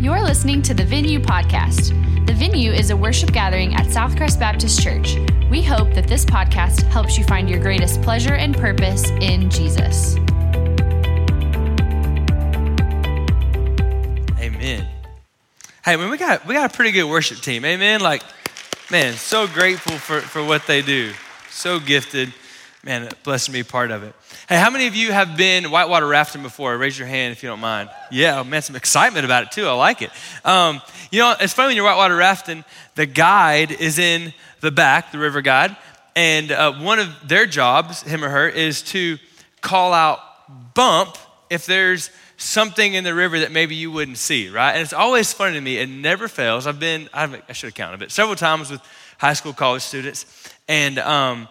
You're listening to the Venue Podcast. The Venue is a worship gathering at Southcrest Baptist Church. We hope that this podcast helps you find your greatest pleasure and purpose in Jesus. Amen. Hey, man, we got we got a pretty good worship team. Amen. Like, man, so grateful for, for what they do. So gifted. Man, blessed be part of it. Hey, how many of you have been whitewater rafting before? Raise your hand if you don't mind. Yeah, man, some excitement about it too. I like it. Um, you know, it's funny when you're whitewater rafting, the guide is in the back, the river guide, and uh, one of their jobs, him or her, is to call out bump if there's something in the river that maybe you wouldn't see, right? And it's always funny to me. It never fails. I've been, I, I should have counted it, several times with high school, college students, and um,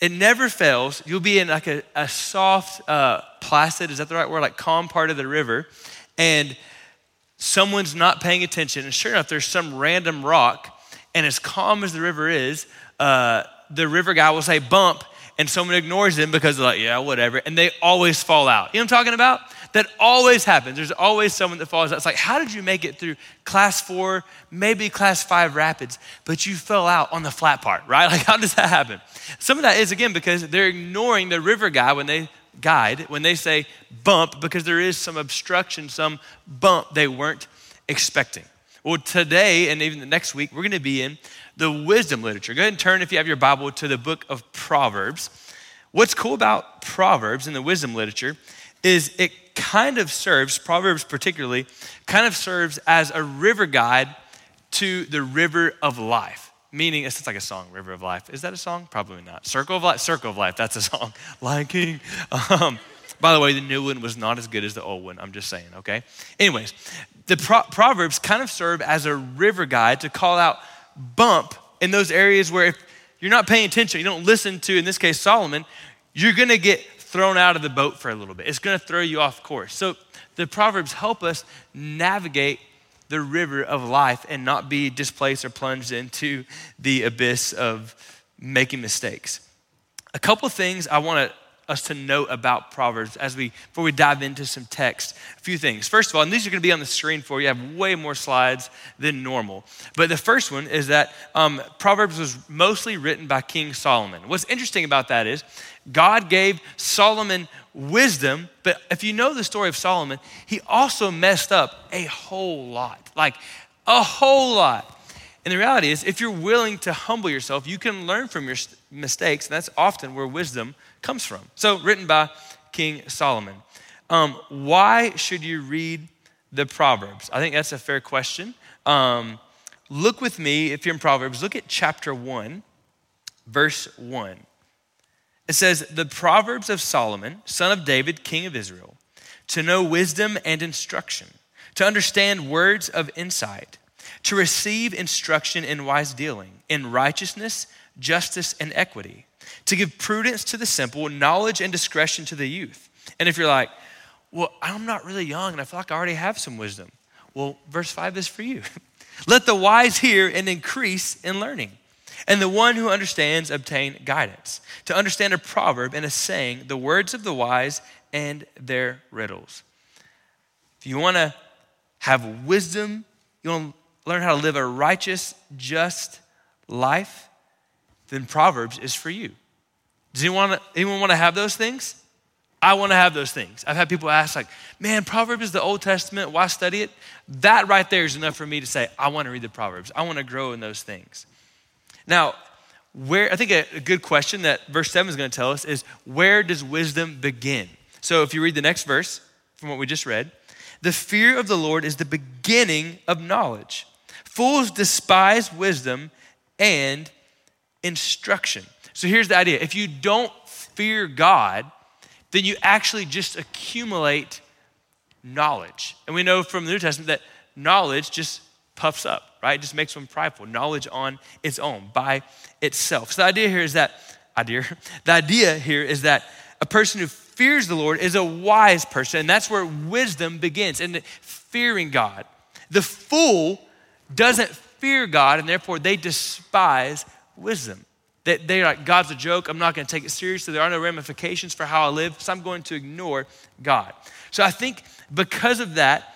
it never fails. You'll be in like a, a soft, uh, placid, is that the right word? Like calm part of the river. And someone's not paying attention. And sure enough, there's some random rock. And as calm as the river is, uh, the river guy will say bump. And someone ignores them because they're like, yeah, whatever. And they always fall out. You know what I'm talking about? That always happens. There's always someone that falls out. It's like, how did you make it through class four, maybe class five rapids, but you fell out on the flat part, right? Like, how does that happen? Some of that is, again, because they're ignoring the river guy when they guide, when they say bump, because there is some obstruction, some bump they weren't expecting. Well, today and even the next week, we're going to be in the wisdom literature. Go ahead and turn, if you have your Bible, to the book of Proverbs. What's cool about Proverbs in the wisdom literature is it kind of serves, Proverbs particularly, kind of serves as a river guide to the river of life. Meaning, it's like a song, River of Life. Is that a song? Probably not. Circle of Life, Circle of Life, that's a song. Lion King. Um, by the way, the new one was not as good as the old one. I'm just saying, okay? Anyways, the Pro- Proverbs kind of serve as a river guide to call out bump in those areas where if you're not paying attention, you don't listen to, in this case, Solomon, you're gonna get thrown out of the boat for a little bit. It's gonna throw you off course. So the Proverbs help us navigate the river of life and not be displaced or plunged into the abyss of making mistakes. A couple things I want us to note about Proverbs as we before we dive into some text. A few things. First of all, and these are going to be on the screen for you. I have way more slides than normal. But the first one is that um, Proverbs was mostly written by King Solomon. What's interesting about that is God gave Solomon wisdom, but if you know the story of Solomon, he also messed up a whole lot. Like a whole lot. And the reality is, if you're willing to humble yourself, you can learn from your mistakes, and that's often where wisdom comes from. So, written by King Solomon. Um, why should you read the Proverbs? I think that's a fair question. Um, look with me, if you're in Proverbs, look at chapter 1, verse 1. It says, The Proverbs of Solomon, son of David, king of Israel, to know wisdom and instruction, to understand words of insight, to receive instruction in wise dealing, in righteousness, justice, and equity, to give prudence to the simple, knowledge and discretion to the youth. And if you're like, well, I'm not really young and I feel like I already have some wisdom. Well, verse 5 is for you. Let the wise hear and increase in learning and the one who understands obtain guidance. To understand a proverb and a saying, the words of the wise and their riddles. If you want to have wisdom, you want to learn how to live a righteous, just life, then Proverbs is for you. Does anyone, anyone want to have those things? I want to have those things. I've had people ask, like, man, Proverbs is the Old Testament. Why study it? That right there is enough for me to say, I want to read the Proverbs. I want to grow in those things. Now, where I think a, a good question that verse 7 is going to tell us is where does wisdom begin? So if you read the next verse from what we just read, the fear of the Lord is the beginning of knowledge. Fools despise wisdom and instruction. So here's the idea if you don't fear God, then you actually just accumulate knowledge. And we know from the New Testament that knowledge just puffs up, right? It just makes one prideful. Knowledge on its own, by itself. So the idea here is that, idea, the idea here is that a person who fears the Lord is a wise person, and that's where wisdom begins, and fearing God. The fool doesn't fear God, and therefore they despise wisdom. That they're like, God's a joke, I'm not gonna take it seriously, there are no ramifications for how I live, so I'm going to ignore God. So I think because of that,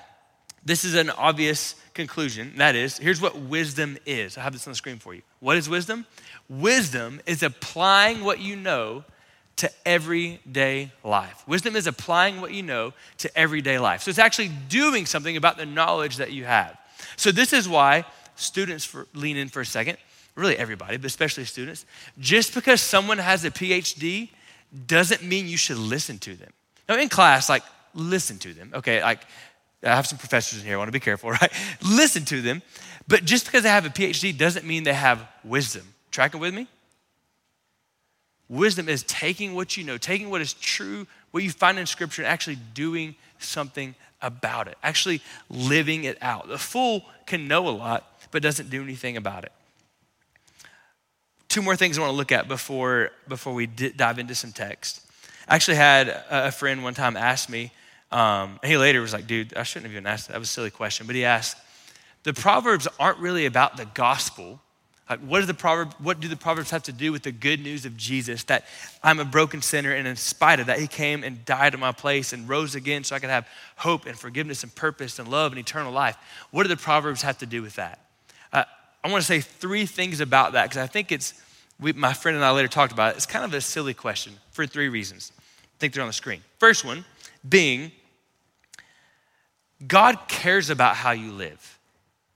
this is an obvious conclusion. That is, here's what wisdom is. I have this on the screen for you. What is wisdom? Wisdom is applying what you know to everyday life. Wisdom is applying what you know to everyday life. So it's actually doing something about the knowledge that you have. So this is why students for, lean in for a second, really everybody, but especially students. Just because someone has a PhD doesn't mean you should listen to them. Now, in class, like, listen to them. Okay, like, I have some professors in here, I want to be careful, right? listen to them. But just because they have a PhD doesn't mean they have wisdom. Tracking with me? Wisdom is taking what you know, taking what is true, what you find in Scripture, and actually doing something about it, actually living it out. The fool can know a lot, but doesn't do anything about it. Two more things I want to look at before, before we dive into some text. I actually had a friend one time ask me, um, he later was like, dude, I shouldn't have even asked that. That was a silly question. But he asked, the Proverbs aren't really about the gospel, like, what, the proverb, what do the Proverbs have to do with the good news of Jesus that I'm a broken sinner and in spite of that, He came and died in my place and rose again so I could have hope and forgiveness and purpose and love and eternal life? What do the Proverbs have to do with that? Uh, I want to say three things about that because I think it's, we, my friend and I later talked about it. It's kind of a silly question for three reasons. I think they're on the screen. First one being, God cares about how you live.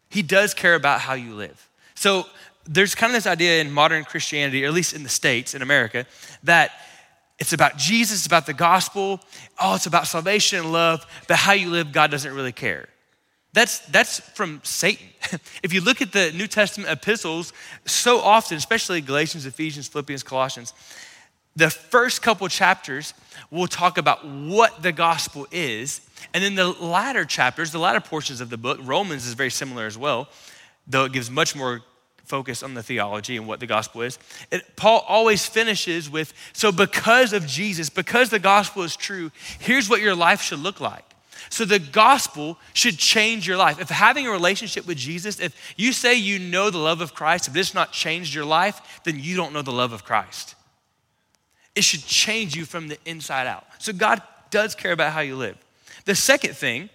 He does care about how you live. So there's kind of this idea in modern Christianity, or at least in the States, in America, that it's about Jesus, it's about the gospel. Oh, it's about salvation and love, but how you live, God doesn't really care. That's, that's from Satan. if you look at the New Testament epistles, so often, especially Galatians, Ephesians, Philippians, Colossians, the first couple chapters will talk about what the gospel is. And then the latter chapters, the latter portions of the book, Romans is very similar as well, though it gives much more focus on the theology and what the gospel is. It, Paul always finishes with so, because of Jesus, because the gospel is true, here's what your life should look like. So, the gospel should change your life. If having a relationship with Jesus, if you say you know the love of Christ, if this not changed your life, then you don't know the love of Christ. It should change you from the inside out. So, God does care about how you live. The second thing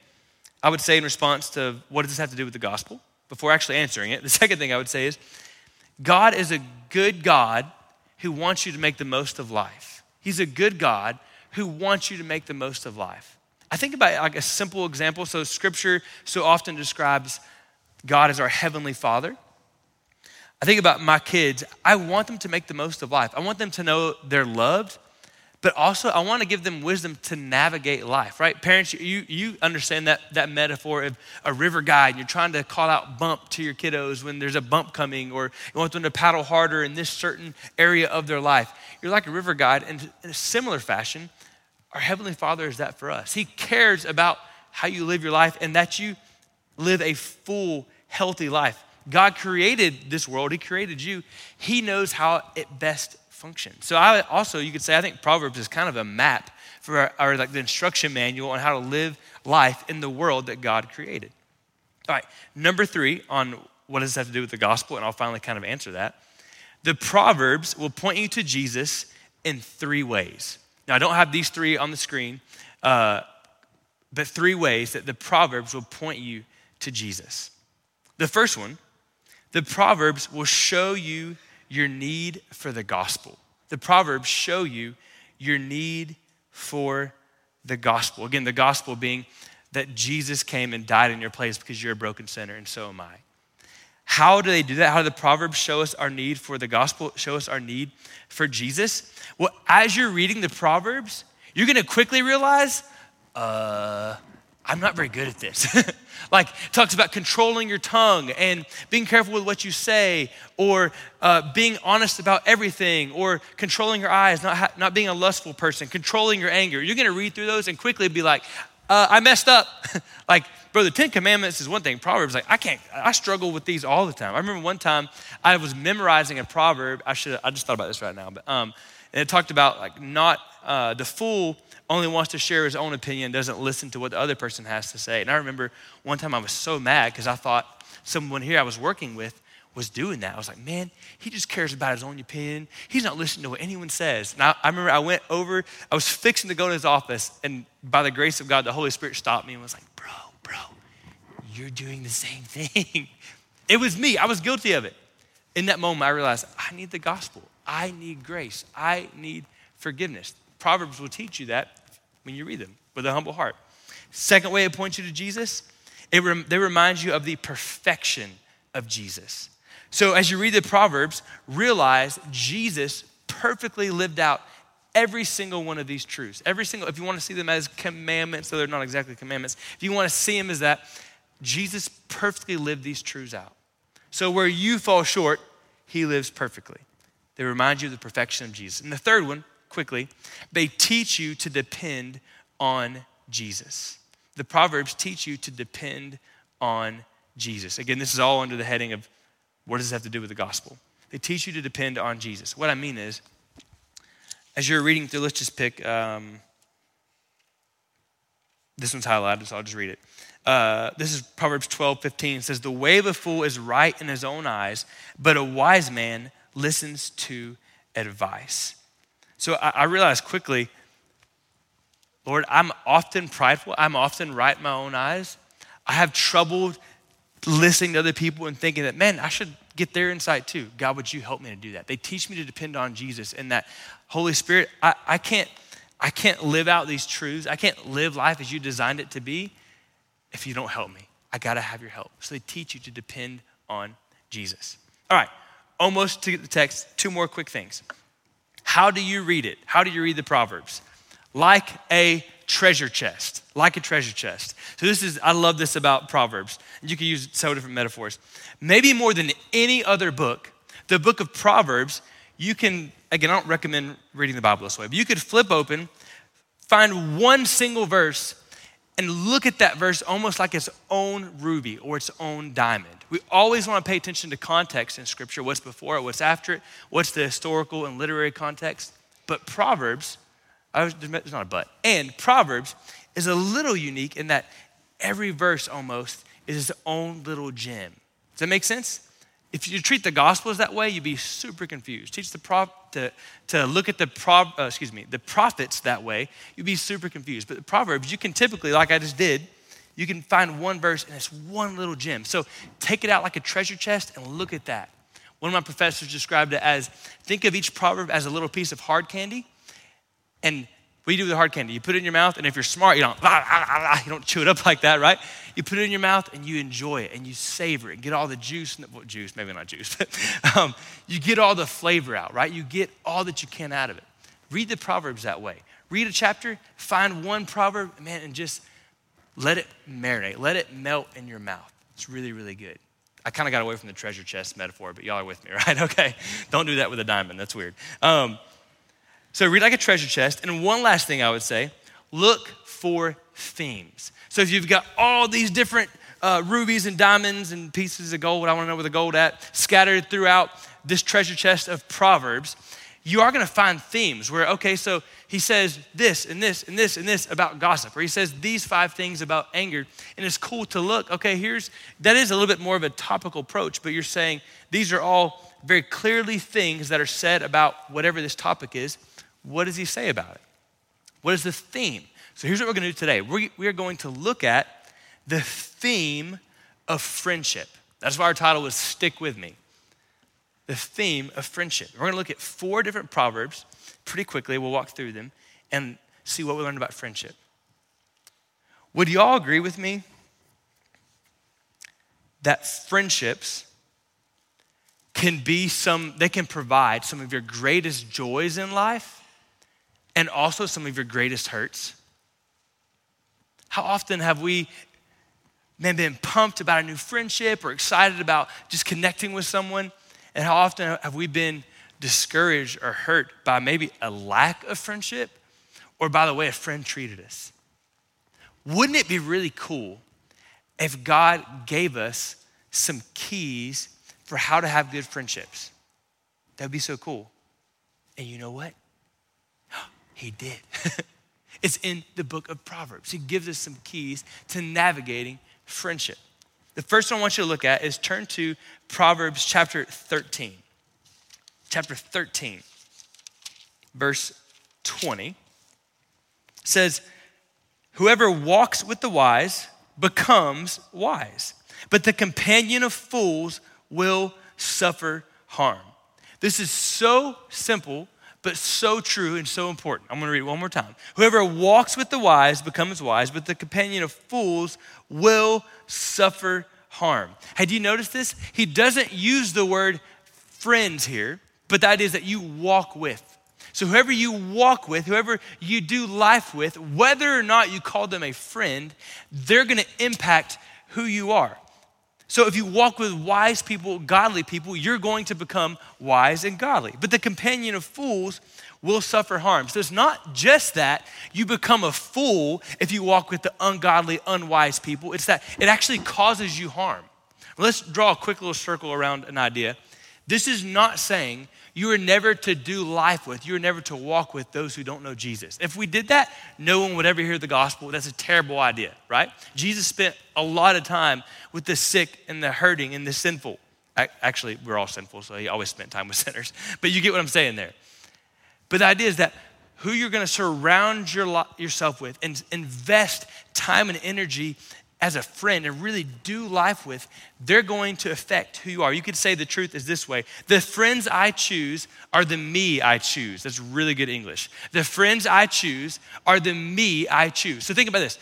I would say in response to what does this have to do with the gospel? before actually answering it, the second thing I would say is God is a good God who wants you to make the most of life. He's a good God who wants you to make the most of life. I think about like a simple example. So, scripture so often describes God as our heavenly Father. I think about my kids. I want them to make the most of life. I want them to know they're loved but also I want to give them wisdom to navigate life, right? Parents, you, you understand that, that metaphor of a river guide. You're trying to call out bump to your kiddos when there's a bump coming, or you want them to paddle harder in this certain area of their life. You're like a river guide, and in a similar fashion, our Heavenly Father is that for us. He cares about how you live your life and that you live a full, healthy life. God created this world, He created you. He knows how it best functions. So I also, you could say, I think Proverbs is kind of a map for our, like the instruction manual on how to live life in the world that God created. All right, number three on what does this have to do with the gospel, and I'll finally kind of answer that. The Proverbs will point you to Jesus in three ways. Now, I don't have these three on the screen, uh, but three ways that the Proverbs will point you to Jesus. The first one, the Proverbs will show you your need for the gospel. The Proverbs show you your need for the gospel. Again, the gospel being that Jesus came and died in your place because you're a broken sinner, and so am I. How do they do that? How do the Proverbs show us our need for the gospel, show us our need for Jesus? Well, as you're reading the Proverbs, you're gonna quickly realize, uh, I'm not very good at this. like, talks about controlling your tongue and being careful with what you say, or uh, being honest about everything, or controlling your eyes, not, ha- not being a lustful person, controlling your anger. You're gonna read through those and quickly be like, uh, I messed up. like, bro, the Ten Commandments is one thing. Proverbs, like, I can't, I struggle with these all the time. I remember one time I was memorizing a proverb. I should, I just thought about this right now, but, um, and it talked about like not, uh, the fool only wants to share his own opinion, doesn't listen to what the other person has to say. And I remember one time I was so mad because I thought someone here I was working with was doing that. I was like, man, he just cares about his own opinion. He's not listening to what anyone says. And I, I, remember I went over, I was fixing to go to his office, and by the grace of God, the Holy Spirit stopped me and was like, bro, bro, you're doing the same thing. it was me, I was guilty of it. In that moment, I realized I need the gospel, I need grace, I need forgiveness. Proverbs will teach you that when you read them with a humble heart. Second way it points you to Jesus, it rem- they remind you of the perfection of Jesus. So as you read the Proverbs, realize Jesus perfectly lived out every single one of these truths. Every single, if you want to see them as commandments, so they're not exactly commandments, if you want to see them as that, Jesus perfectly lived these truths out. So where you fall short, he lives perfectly. They remind you of the perfection of Jesus. And the third one, quickly, they teach you to depend on Jesus. The Proverbs teach you to depend on Jesus. Again, this is all under the heading of what does this have to do with the gospel? They teach you to depend on Jesus. What I mean is, as you're reading through, let's just pick um, this one's highlighted, so I'll just read it. Uh, this is Proverbs 12, 15. It says, The way of a fool is right in his own eyes, but a wise man listens to advice. So I, I realized quickly, Lord, I'm often prideful. I'm often right in my own eyes. I have trouble listening to other people and thinking that, man, I should get their insight too. God, would you help me to do that? They teach me to depend on Jesus and that Holy Spirit, I, I can't I can't live out these truths. I can't live life as you designed it to be if you don't help me. I gotta have your help. So they teach you to depend on Jesus. All right, almost to the text, two more quick things. How do you read it? How do you read the Proverbs? Like a treasure chest, like a treasure chest. So this is, I love this about Proverbs. You can use several different metaphors. Maybe more than any other book, the book of Proverbs, you can, again, I don't recommend reading the Bible this way, but you could flip open, find one single verse, and look at that verse almost like its own ruby or its own diamond. We always want to pay attention to context in Scripture what's before it, what's after it, what's the historical and literary context. But Proverbs, was, there's not a but, and Proverbs is a little unique in that every verse almost is its own little gem. Does that make sense? If you treat the Gospels that way, you'd be super confused. Teach the prop to, to look at the pro, uh, excuse me the prophets that way, you'd be super confused. But the Proverbs, you can typically, like I just did, you can find one verse and it's one little gem. So take it out like a treasure chest and look at that. One of my professors described it as think of each proverb as a little piece of hard candy, and what do you do with the hard candy? You put it in your mouth, and if you're smart, you don't, you don't chew it up like that, right? You put it in your mouth and you enjoy it and you savor it and get all the juice, well, juice, maybe not juice, but um, you get all the flavor out, right? You get all that you can out of it. Read the Proverbs that way. Read a chapter, find one proverb, man, and just let it marinate, let it melt in your mouth. It's really, really good. I kind of got away from the treasure chest metaphor, but y'all are with me, right? Okay. Don't do that with a diamond. That's weird. Um, so read like a treasure chest. And one last thing I would say look for themes. So if you've got all these different uh, rubies and diamonds and pieces of gold, I want to know where the gold at, scattered throughout this treasure chest of Proverbs, you are going to find themes where, okay, so he says this and this and this and this about gossip, or he says these five things about anger. And it's cool to look, okay, here's, that is a little bit more of a topical approach, but you're saying these are all very clearly things that are said about whatever this topic is. What does he say about it? What is the theme? So here's what we're going to do today. We, we are going to look at the theme of friendship. That's why our title was Stick With Me. The theme of friendship. We're going to look at four different proverbs pretty quickly. We'll walk through them and see what we learned about friendship. Would you all agree with me that friendships can be some, they can provide some of your greatest joys in life? and also some of your greatest hurts? How often have we man, been pumped about a new friendship or excited about just connecting with someone? And how often have we been discouraged or hurt by maybe a lack of friendship or by the way a friend treated us? Wouldn't it be really cool if God gave us some keys for how to have good friendships? That would be so cool. And you know what? He did. it's in the book of Proverbs. He gives us some keys to navigating friendship. The first one I want you to look at is turn to Proverbs chapter 13. Chapter 13, verse 20 says, Whoever walks with the wise becomes wise, but the companion of fools will suffer harm. This is so simple, but so true and so important. I'm going to read it one more time. Whoever walks with the wise becomes wise, but the companion of fools will suffer harm. Had you noticed this? He doesn't use the word friends here, but idea is that you walk with. So, whoever you walk with, whoever you do life with, whether or not you call them a friend, they're going to impact who you are. So, if you walk with wise people, godly people, you're going to become wise and godly. But the companion of fools will suffer harm. So, it's not just that you become a fool if you walk with the ungodly, unwise people, it's that it actually causes you harm. Let's draw a quick little circle around an idea. This is not saying you are never to do life with, you are never to walk with those who don't know Jesus. If we did that, no one would ever hear the gospel. That's a terrible idea, right? Jesus spent a lot of time with the sick and the hurting and the sinful. Actually, we're all sinful, so he always spent time with sinners. But you get what I'm saying there. But the idea is that who you're going to surround your, yourself with and invest time and energy as a friend and really do life with, they're going to affect who you are. You could say the truth is this way The friends I choose are the me I choose. That's really good English. The friends I choose are the me I choose. So think about this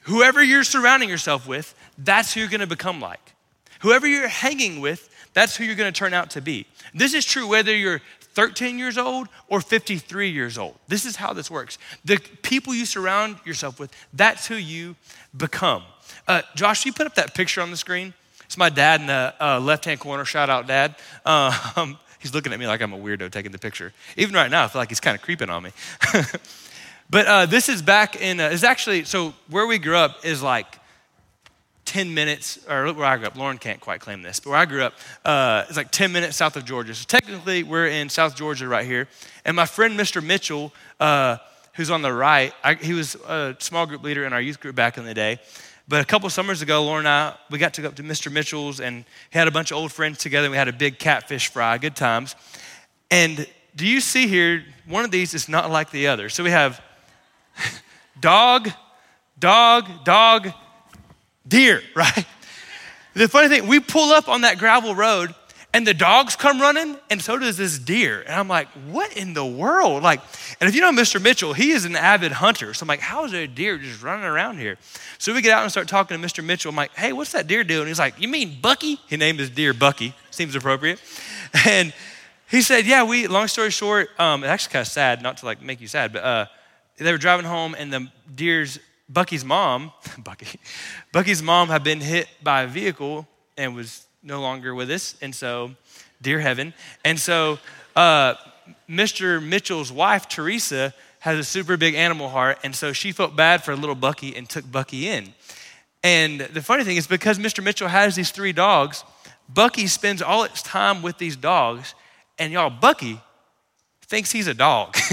whoever you're surrounding yourself with, that's who you're going to become like. Whoever you're hanging with, that's who you're going to turn out to be. This is true whether you're 13 years old or 53 years old. This is how this works. The people you surround yourself with, that's who you become. Uh, Josh, you put up that picture on the screen? It's my dad in the uh, left hand corner. Shout out, Dad. Um, he's looking at me like I'm a weirdo taking the picture. Even right now, I feel like he's kind of creeping on me. but uh, this is back in, uh, it's actually, so where we grew up is like 10 minutes, or where I grew up, Lauren can't quite claim this, but where I grew up, uh, it's like 10 minutes south of Georgia. So technically, we're in South Georgia right here. And my friend, Mr. Mitchell, uh, who's on the right, I, he was a small group leader in our youth group back in the day. But a couple summers ago, Lauren and I, we got to go up to Mr. Mitchell's and he had a bunch of old friends together. We had a big catfish fry, good times. And do you see here, one of these is not like the other. So we have dog, dog, dog, deer, right? The funny thing, we pull up on that gravel road and the dogs come running, and so does this deer. And I'm like, what in the world? Like, and if you know Mr. Mitchell, he is an avid hunter. So I'm like, how is there a deer just running around here? So we get out and start talking to Mr. Mitchell. I'm like, hey, what's that deer doing? He's like, you mean Bucky? He named his deer Bucky. Seems appropriate. And he said, yeah, we, long story short, um, it's actually kind of sad, not to like make you sad, but uh, they were driving home and the deer's, Bucky's mom, Bucky, Bucky's mom had been hit by a vehicle and was no longer with us. And so, dear heaven. And so, uh, Mr. Mitchell's wife, Teresa, has a super big animal heart, and so she felt bad for little Bucky and took Bucky in. And the funny thing is, because Mr. Mitchell has these three dogs, Bucky spends all its time with these dogs, and y'all, Bucky thinks he's a dog.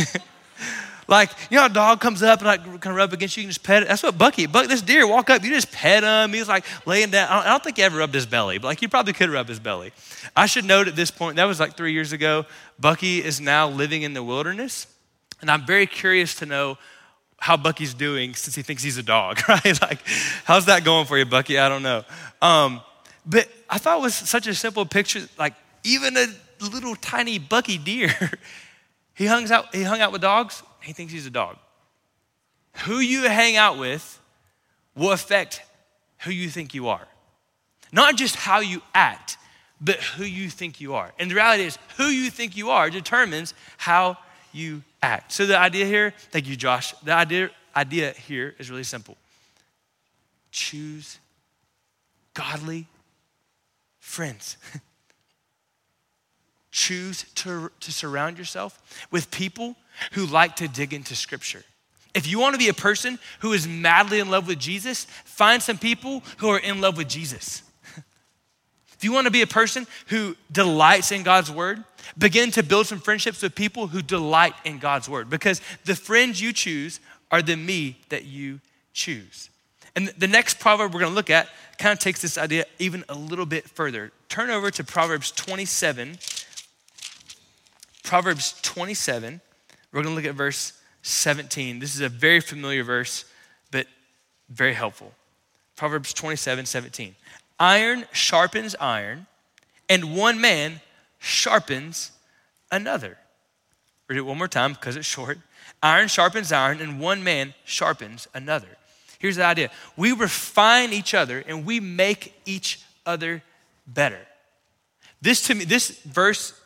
like, you know, a dog comes up and like kind of rub against you, you can just pet it. That's what Bucky, Buck, this deer walk up, you just pet him. He's like laying down. I don't think he ever rubbed his belly, but like you probably could rub his belly. I should note at this point, that was like three years ago. Bucky is now living in the wilderness. And I'm very curious to know how Bucky's doing since he thinks he's a dog, right? like, how's that going for you, Bucky? I don't know. Um, but I thought it was such a simple picture, like even a little tiny Bucky deer. he hangs out, he hung out with dogs, he thinks he's a dog. Who you hang out with will affect who you think you are. Not just how you act, but who you think you are. And the reality is, who you think you are determines how you act. So the idea here, thank you, Josh. The idea, idea here is really simple. Choose godly friends. Choose to, to surround yourself with people who like to dig into scripture. If you want to be a person who is madly in love with Jesus, find some people who are in love with Jesus. if you want to be a person who delights in God's word, begin to build some friendships with people who delight in God's word because the friends you choose are the me that you choose. And the next proverb we're going to look at kind of takes this idea even a little bit further. Turn over to Proverbs 27. Proverbs 27. We're going to look at verse 17. This is a very familiar verse, but very helpful. Proverbs 27 17. Iron sharpens iron, and one man sharpens another. Read it one more time because it's short. Iron sharpens iron, and one man sharpens another. Here's the idea we refine each other and we make each other better. This to me, this verse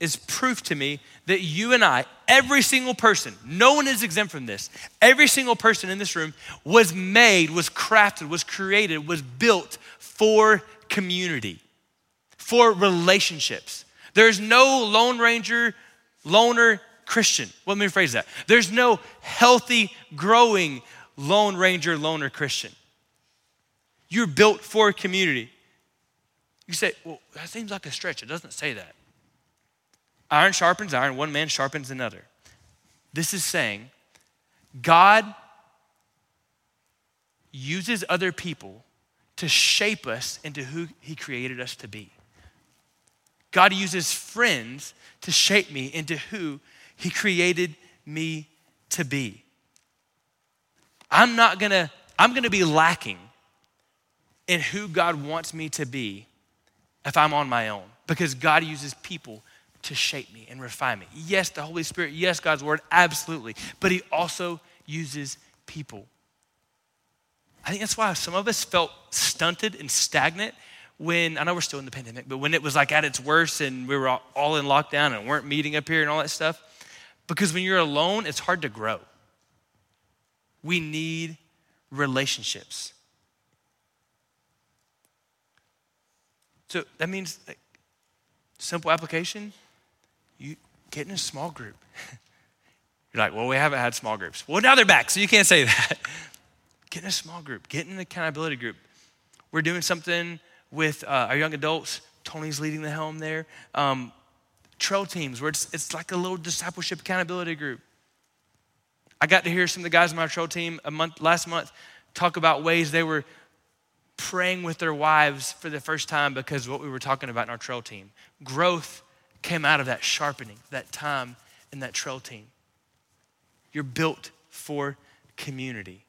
is proof to me that you and I, every single person, no one is exempt from this. Every single person in this room was made, was crafted, was created, was built for community, for relationships. There's no Lone Ranger, loner Christian. Well, let me rephrase that. There's no healthy, growing Lone Ranger, loner Christian. You're built for community. You say, well, that seems like a stretch. It doesn't say that. Iron sharpens iron, one man sharpens another. This is saying God uses other people to shape us into who He created us to be. God uses friends to shape me into who He created me to be. I'm not gonna, I'm gonna be lacking in who God wants me to be if I'm on my own because God uses people to shape me and refine me. Yes, the Holy Spirit, yes, God's Word, absolutely. But He also uses people. I think that's why some of us felt stunted and stagnant when, I know we're still in the pandemic, but when it was like at its worst and we were all in lockdown and weren't meeting up here and all that stuff. Because when you're alone, it's hard to grow. We need relationships. So that means, like, simple application you get in a small group. You're like, well, we haven't had small groups. Well, now they're back, so you can't say that. get in a small group, get in an accountability group. We're doing something with uh, our young adults. Tony's leading the helm there. Um, trail teams, where it's, it's like a little discipleship accountability group. I got to hear some of the guys on my trail team a month, last month talk about ways they were praying with their wives for the first time because what we were talking about in our trail team. Growth came out of that sharpening, that time in that trail team. You're built for community.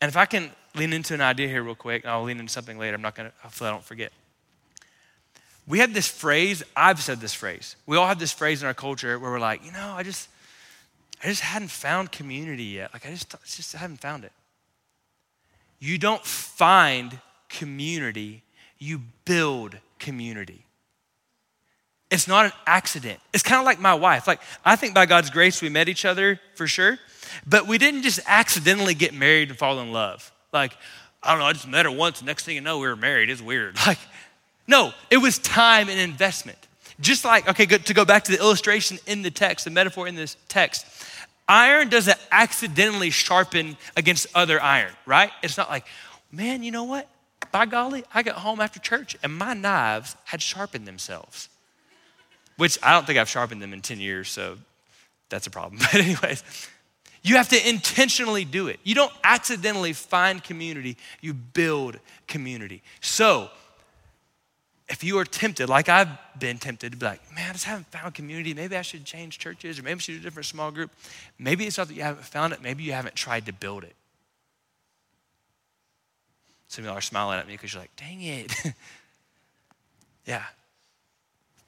And if I can lean into an idea here real quick, and I'll lean into something later, I'm not gonna, hopefully I don't forget. We have this phrase, I've said this phrase. We all have this phrase in our culture where we're like, you know, I just, I just hadn't found community yet. Like I just, just haven't found it. You don't find community, you build community. It's not an accident. It's kind of like my wife. Like, I think by God's grace we met each other for sure, but we didn't just accidentally get married and fall in love. Like, I don't know, I just met her once, next thing you know, we were married. It's weird. Like, no, it was time and investment. Just like, okay, good, to go back to the illustration in the text, the metaphor in this text, iron doesn't accidentally sharpen against other iron, right? It's not like, man, you know what? By golly, I got home after church and my knives had sharpened themselves which I don't think I've sharpened them in 10 years, so that's a problem. But, anyways, you have to intentionally do it. You don't accidentally find community, you build community. So, if you are tempted, like I've been tempted to be like, man, I just haven't found community. Maybe I should change churches or maybe I should do a different small group. Maybe it's not that you haven't found it, maybe you haven't tried to build it. Some of y'all are smiling at me because you're like, dang it. yeah,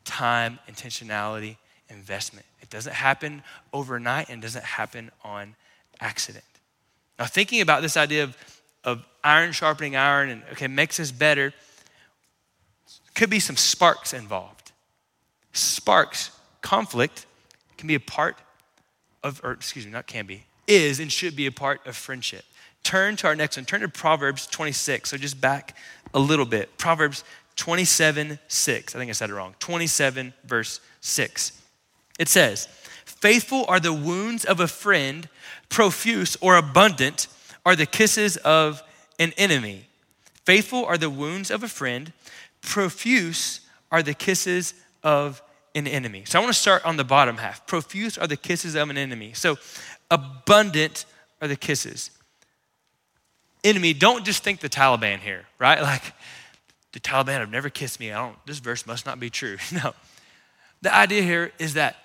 time, intentionality, investment. It doesn't happen overnight and doesn't happen on accident. Now, thinking about this idea of, of iron sharpening iron and okay, makes us better, could be some sparks involved. Sparks, conflict, can be a part of, or excuse me, not can be, is and should be a part of friendship. Turn to our next one. Turn to Proverbs 26. So just back a little bit. Proverbs 27 6. I think I said it wrong. 27, verse 6. It says, Faithful are the wounds of a friend, profuse or abundant are the kisses of an enemy. Faithful are the wounds of a friend, profuse are the kisses of an enemy. So I want to start on the bottom half. Profuse are the kisses of an enemy. So abundant are the kisses. Enemy, don't just think the Taliban here, right? Like, the Taliban have never kissed me. I don't, this verse must not be true. No. The idea here is that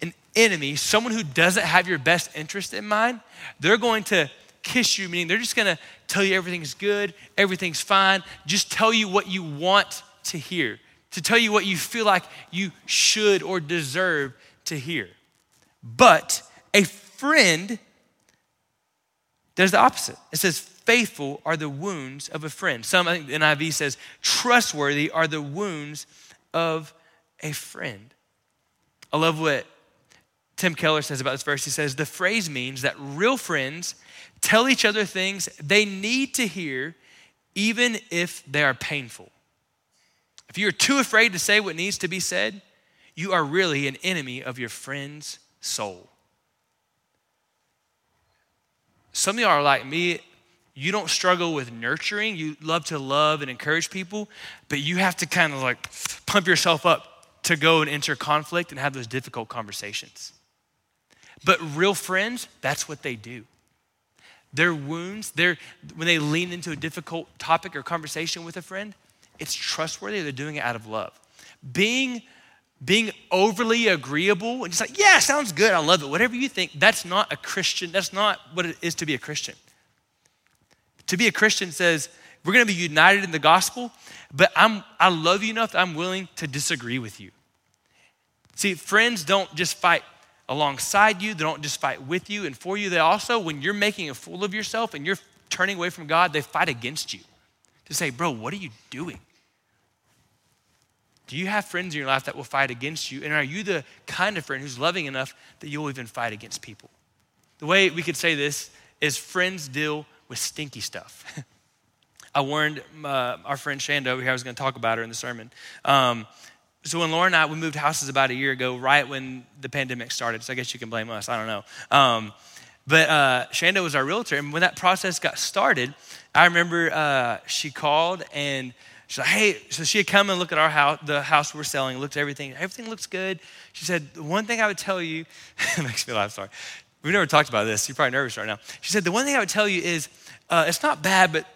an enemy, someone who doesn't have your best interest in mind, they're going to kiss you, meaning they're just gonna tell you everything's good, everything's fine, just tell you what you want to hear, to tell you what you feel like you should or deserve to hear. But a friend does the opposite. It says, faithful are the wounds of a friend. Some, I think NIV says, trustworthy are the wounds of a friend. I love what Tim Keller says about this verse. He says, the phrase means that real friends tell each other things they need to hear, even if they are painful. If you're too afraid to say what needs to be said, you are really an enemy of your friend's soul. Some of y'all are like me. You don't struggle with nurturing. You love to love and encourage people, but you have to kind of like pump yourself up to go and enter conflict and have those difficult conversations. But real friends, that's what they do. Their wounds, their, when they lean into a difficult topic or conversation with a friend, it's trustworthy. They're doing it out of love. Being, being overly agreeable and just like, yeah, sounds good. I love it. Whatever you think, that's not a Christian. That's not what it is to be a Christian. To be a Christian says, we're going to be united in the gospel, but I'm, I love you enough that I'm willing to disagree with you. See, friends don't just fight alongside you, they don't just fight with you and for you. They also, when you're making a fool of yourself and you're turning away from God, they fight against you to say, bro, what are you doing? Do you have friends in your life that will fight against you? And are you the kind of friend who's loving enough that you'll even fight against people? The way we could say this is friends deal with stinky stuff. I warned uh, our friend Shanda over here, I was going to talk about her in the sermon. Um, so when Lauren and I, we moved houses about a year ago, right when the pandemic started. So I guess you can blame us. I don't know. Um, but uh, Shanda was our realtor. And when that process got started, I remember uh, she called and she's like, hey, so she had come and looked at our house, the house we're selling, looked at everything. Everything looks good. She said, one thing I would tell you, makes me laugh, sorry. We've never talked about this. You're probably nervous right now. She said, the one thing I would tell you is, uh, it's not bad, but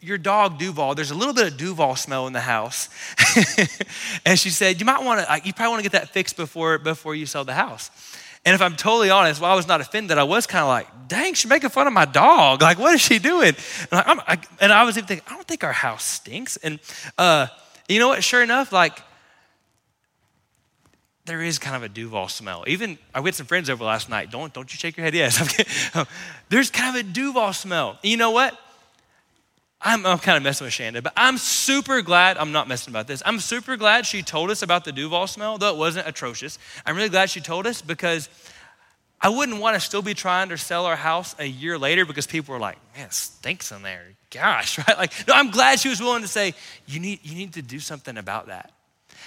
your dog Duval, there's a little bit of Duval smell in the house. and she said, you might want to, you probably want to get that fixed before, before you sell the house. And if I'm totally honest, while I was not offended, I was kind of like, dang, she's making fun of my dog. Like, what is she doing? And, I, and I was even thinking, I don't think our house stinks. And uh, you know what? Sure enough, like, there is kind of a Duval smell. Even I had some friends over last night. Don't don't you shake your head? Yes. There's kind of a Duval smell. You know what? I'm, I'm kind of messing with Shanda, but I'm super glad, I'm not messing about this. I'm super glad she told us about the Duval smell, though it wasn't atrocious. I'm really glad she told us because I wouldn't want to still be trying to sell our house a year later because people were like, man, it stinks in there. Gosh, right? Like, no, I'm glad she was willing to say, you need, you need to do something about that.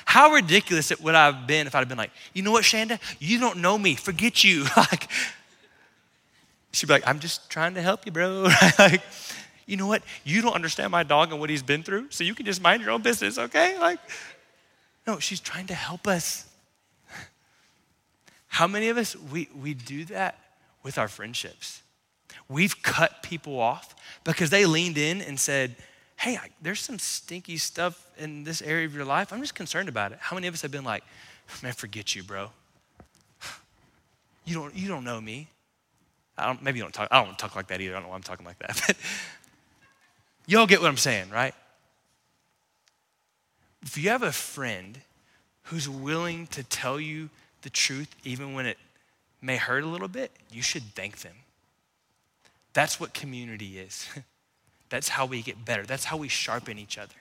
How ridiculous it would I have been if I'd have been like, you know what, Shanda? You don't know me. Forget you. like, she'd be like, I'm just trying to help you, bro. like, you know what? You don't understand my dog and what he's been through, so you can just mind your own business, okay? Like, no, she's trying to help us. How many of us, we, we do that with our friendships? We've cut people off because they leaned in and said, hey, I, there's some stinky stuff in this area of your life. I'm just concerned about it. How many of us have been like, man, forget you, bro. You don't, you don't know me. I don't, maybe you don't talk, I don't talk like that either. I don't know why I'm talking like that. But Y'all get what I'm saying, right? If you have a friend who's willing to tell you the truth, even when it may hurt a little bit, you should thank them. That's what community is. That's how we get better. That's how we sharpen each other.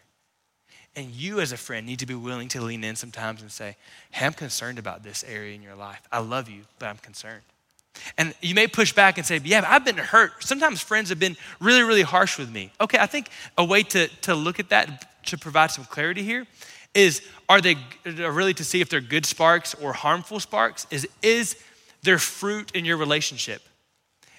And you, as a friend, need to be willing to lean in sometimes and say, Hey, I'm concerned about this area in your life. I love you, but I'm concerned. And you may push back and say, Yeah, I've been hurt. Sometimes friends have been really, really harsh with me. Okay, I think a way to, to look at that, to provide some clarity here, is are they uh, really to see if they're good sparks or harmful sparks? Is, is there fruit in your relationship?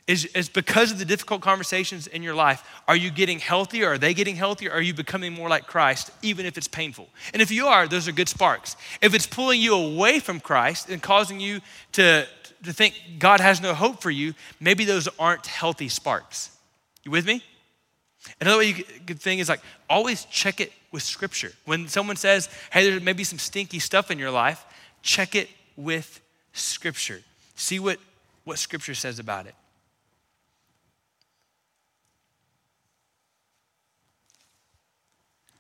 Is, is because of the difficult conversations in your life, are you getting healthier? Are they getting healthier? Are you becoming more like Christ, even if it's painful? And if you are, those are good sparks. If it's pulling you away from Christ and causing you to, to think God has no hope for you, maybe those aren't healthy sparks. You with me? Another way you could think is like always check it with scripture. When someone says, hey, there may be some stinky stuff in your life, check it with scripture. See what, what scripture says about it.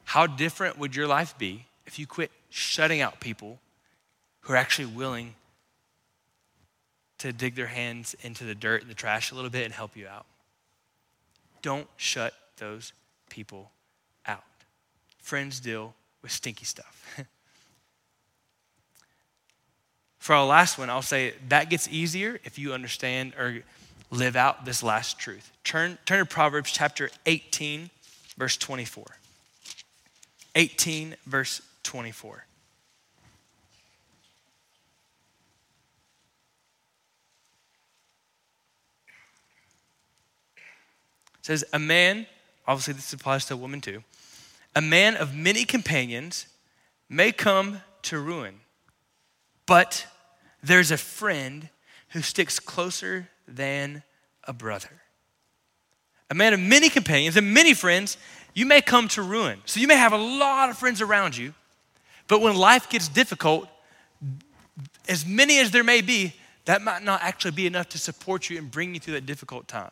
How different would your life be if you quit shutting out people who are actually willing to dig their hands into the dirt and the trash a little bit and help you out? Don't shut those people out. Friends deal with stinky stuff. For our last one, I'll say that gets easier if you understand or live out this last truth. Turn, turn to Proverbs chapter 18, verse 24. 18, verse 24. It says, A man, obviously this applies to a woman too, a man of many companions may come to ruin, but there's a friend who sticks closer than a brother. A man of many companions and many friends, you may come to ruin. So you may have a lot of friends around you, but when life gets difficult, as many as there may be, that might not actually be enough to support you and bring you through that difficult time.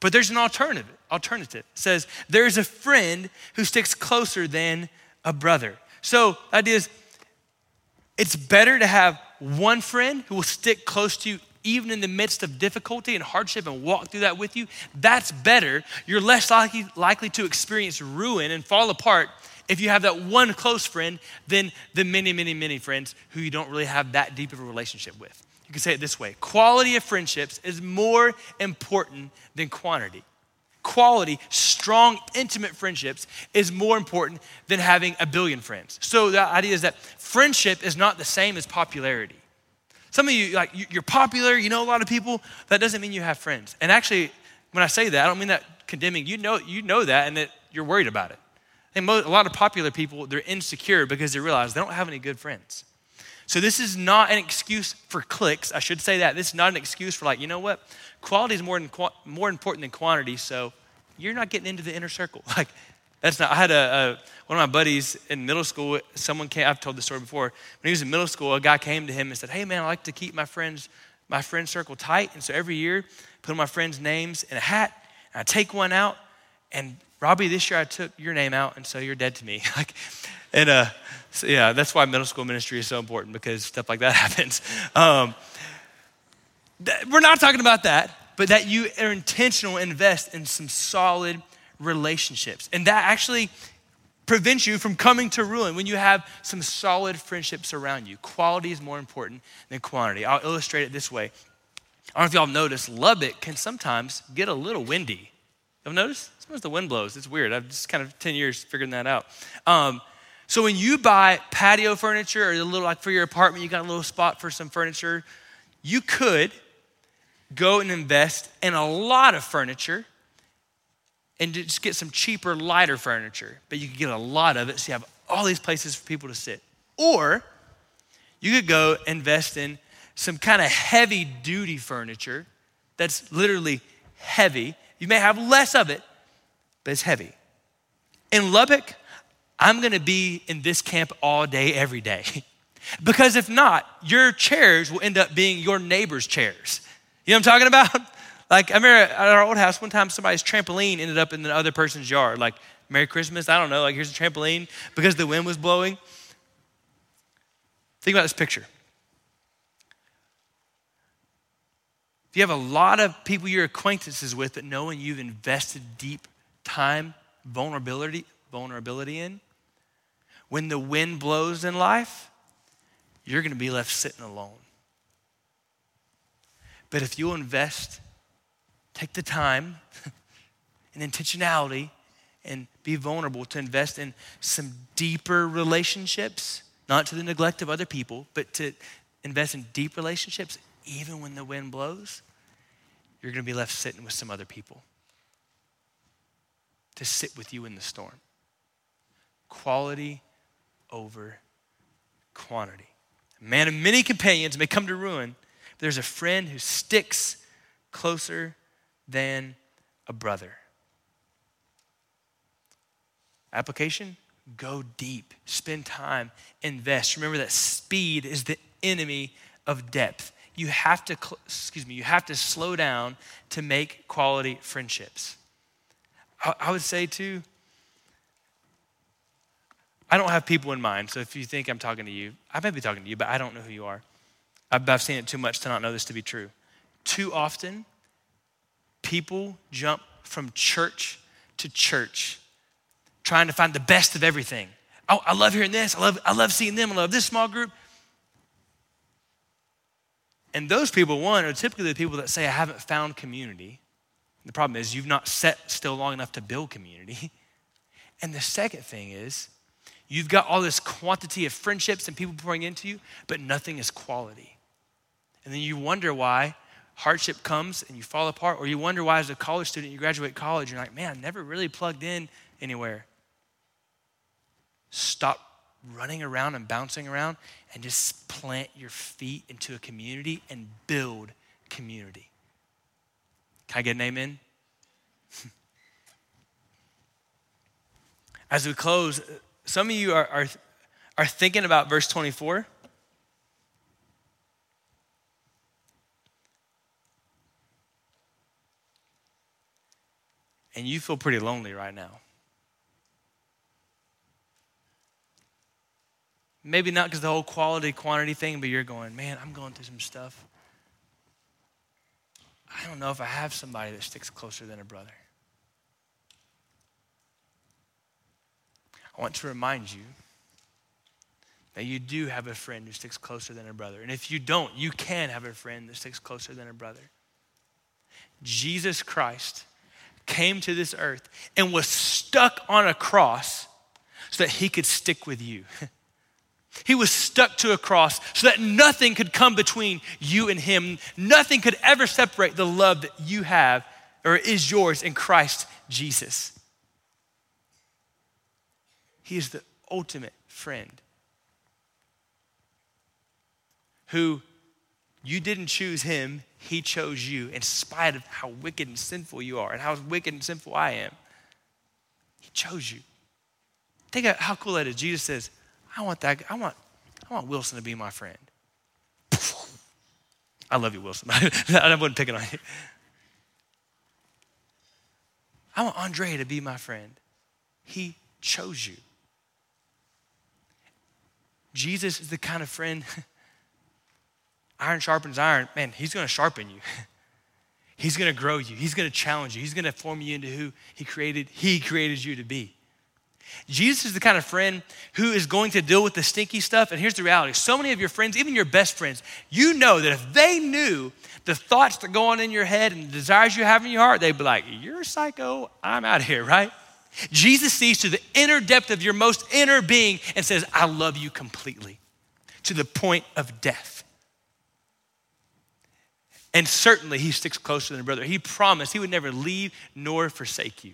But there's an alternative. Alternative it says there's a friend who sticks closer than a brother. So the idea is it's better to have one friend who will stick close to you even in the midst of difficulty and hardship and walk through that with you. That's better. You're less likely, likely to experience ruin and fall apart if you have that one close friend than the many, many, many friends who you don't really have that deep of a relationship with. You can say it this way quality of friendships is more important than quantity. Quality, strong, intimate friendships is more important than having a billion friends. So the idea is that friendship is not the same as popularity. Some of you, like, you're popular, you know a lot of people, that doesn't mean you have friends. And actually, when I say that, I don't mean that condemning. You know, you know that and that you're worried about it. I And a lot of popular people, they're insecure because they realize they don't have any good friends. So this is not an excuse for cliques. I should say that. This is not an excuse for like, you know what? Quality is more, than, more important than quantity, so you're not getting into the inner circle. Like, that's not, I had a, a, one of my buddies in middle school, someone came, I've told this story before. When he was in middle school, a guy came to him and said, Hey man, I like to keep my friends, my friend circle tight. And so every year, put my friends' names in a hat, and I take one out. And Robbie, this year I took your name out, and so you're dead to me. like, and uh, so yeah, that's why middle school ministry is so important because stuff like that happens. Um, th- we're not talking about that, but that you are intentional, invest in some solid relationships. And that actually prevents you from coming to ruin when you have some solid friendships around you. Quality is more important than quantity. I'll illustrate it this way. I don't know if y'all noticed, Lubbock can sometimes get a little windy. You've noticed? Sometimes the wind blows. It's weird. I've just kind of 10 years figuring that out. Um, so when you buy patio furniture or a little like for your apartment, you got a little spot for some furniture, you could go and invest in a lot of furniture and just get some cheaper, lighter furniture. But you could get a lot of it so you have all these places for people to sit. Or you could go invest in some kind of heavy duty furniture that's literally heavy. You may have less of it, but it's heavy. In Lubbock, I'm gonna be in this camp all day, every day. because if not, your chairs will end up being your neighbor's chairs. You know what I'm talking about? Like, I remember at our old house, one time somebody's trampoline ended up in the other person's yard. Like, Merry Christmas, I don't know, like, here's a trampoline because the wind was blowing. Think about this picture. If you have a lot of people you're acquaintances with that know knowing you've invested deep time, vulnerability, vulnerability in, when the wind blows in life, you're going to be left sitting alone. But if you'll invest take the time and intentionality and be vulnerable to invest in some deeper relationships, not to the neglect of other people, but to invest in deep relationships, even when the wind blows, you're going to be left sitting with some other people to sit with you in the storm. Quality over quantity. A man of many companions may come to ruin, but there's a friend who sticks closer than a brother. Application go deep, spend time, invest. Remember that speed is the enemy of depth. You have to, excuse me, you have to slow down to make quality friendships. I, would say too, I don't have people in mind. So if you think I'm talking to you, I may be talking to you, but I don't know who you are. I've, I've seen it too much to not know this to be true. Too often, people jump from church to church trying to find the best of everything. Oh, I love hearing this. I love, I love seeing them. I love this small group. And those people, one, are typically the people that say, I haven't found community. The problem is you've not sat still long enough to build community. And the second thing is you've got all this quantity of friendships and people pouring into you, but nothing is quality. And then you wonder why hardship comes and you fall apart, or you wonder why, as a college student, you graduate college, you're like, man, I never really plugged in anywhere. Stop running around and bouncing around and just plant your feet into a community and build community. Can I get an amen? As we close, some of you are, are, are thinking about verse 24. And you feel pretty lonely right now. Maybe not because the whole quality quantity thing, but you're going, man, I'm going through some stuff. I don't know if I have somebody that sticks closer than a brother. I want to remind you that you do have a friend who sticks closer than a brother. And if you don't, you can have a friend that sticks closer than a brother. Jesus Christ came to this earth and was stuck on a cross so that he could stick with you. He was stuck to a cross so that nothing could come between you and him. Nothing could ever separate the love that you have or is yours in Christ Jesus. He is the ultimate friend who you didn't choose him, he chose you in spite of how wicked and sinful you are and how wicked and sinful I am. He chose you. Think how cool that is. Jesus says, I want that. I want, I want Wilson to be my friend. I love you, Wilson. I wasn't picking on you. I want Andre to be my friend. He chose you. Jesus is the kind of friend, iron sharpens iron. Man, he's going to sharpen you. He's going to grow you. He's going to challenge you. He's going to form you into who he created, he created you to be. Jesus is the kind of friend who is going to deal with the stinky stuff. And here's the reality so many of your friends, even your best friends, you know that if they knew the thoughts that go on in your head and the desires you have in your heart, they'd be like, You're a psycho, I'm out of here, right? Jesus sees to the inner depth of your most inner being and says, I love you completely to the point of death. And certainly he sticks closer than a brother. He promised he would never leave nor forsake you.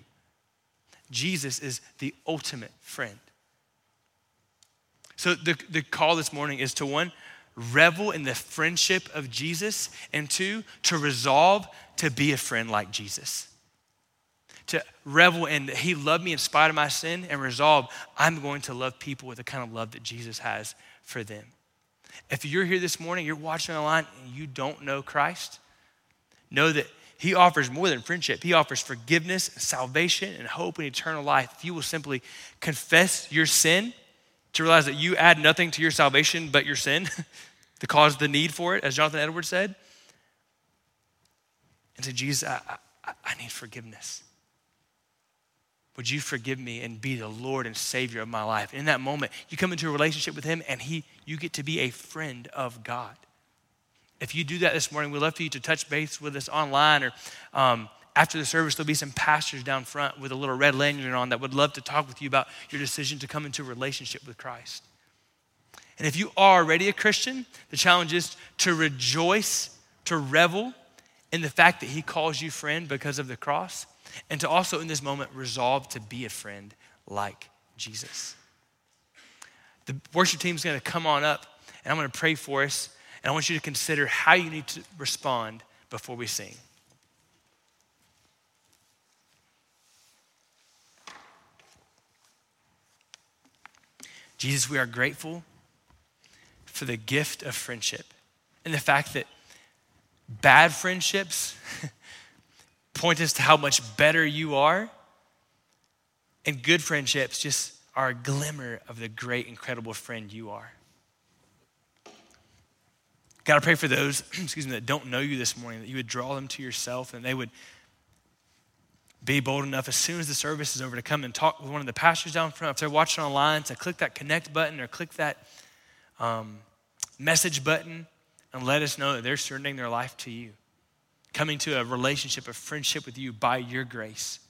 Jesus is the ultimate friend. So the, the call this morning is to one, revel in the friendship of Jesus, and two, to resolve to be a friend like Jesus. To revel in that He loved me in spite of my sin, and resolve, I'm going to love people with the kind of love that Jesus has for them. If you're here this morning, you're watching online, and you don't know Christ, know that he offers more than friendship. He offers forgiveness, salvation, and hope and eternal life. If you will simply confess your sin, to realize that you add nothing to your salvation but your sin to cause the need for it, as Jonathan Edwards said, and say, Jesus, I, I, I need forgiveness. Would you forgive me and be the Lord and Savior of my life? In that moment, you come into a relationship with Him, and He, you get to be a friend of God. If you do that this morning, we'd love for you to touch base with us online or um, after the service, there'll be some pastors down front with a little red lanyard on that would love to talk with you about your decision to come into a relationship with Christ. And if you are already a Christian, the challenge is to rejoice, to revel in the fact that He calls you friend because of the cross, and to also in this moment resolve to be a friend like Jesus. The worship team is going to come on up, and I'm going to pray for us. And I want you to consider how you need to respond before we sing. Jesus, we are grateful for the gift of friendship and the fact that bad friendships point us to how much better you are, and good friendships just are a glimmer of the great, incredible friend you are. God, I pray for those, excuse me, that don't know you this morning, that you would draw them to yourself and they would be bold enough as soon as the service is over to come and talk with one of the pastors down front. If they're watching online, to click that connect button or click that um, message button and let us know that they're surrendering their life to you, coming to a relationship, a friendship with you by your grace.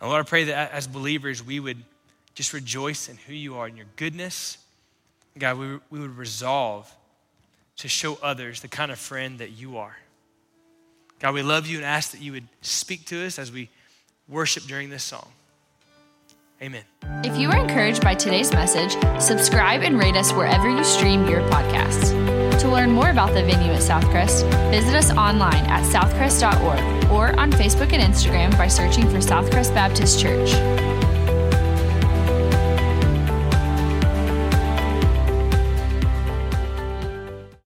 And Lord, I pray that as believers, we would just rejoice in who you are and your goodness. God, we, we would resolve to show others the kind of friend that you are. God, we love you and ask that you would speak to us as we worship during this song. Amen. If you were encouraged by today's message, subscribe and rate us wherever you stream your podcasts. To learn more about the venue at Southcrest, visit us online at southcrest.org or on Facebook and Instagram by searching for Southcrest Baptist Church.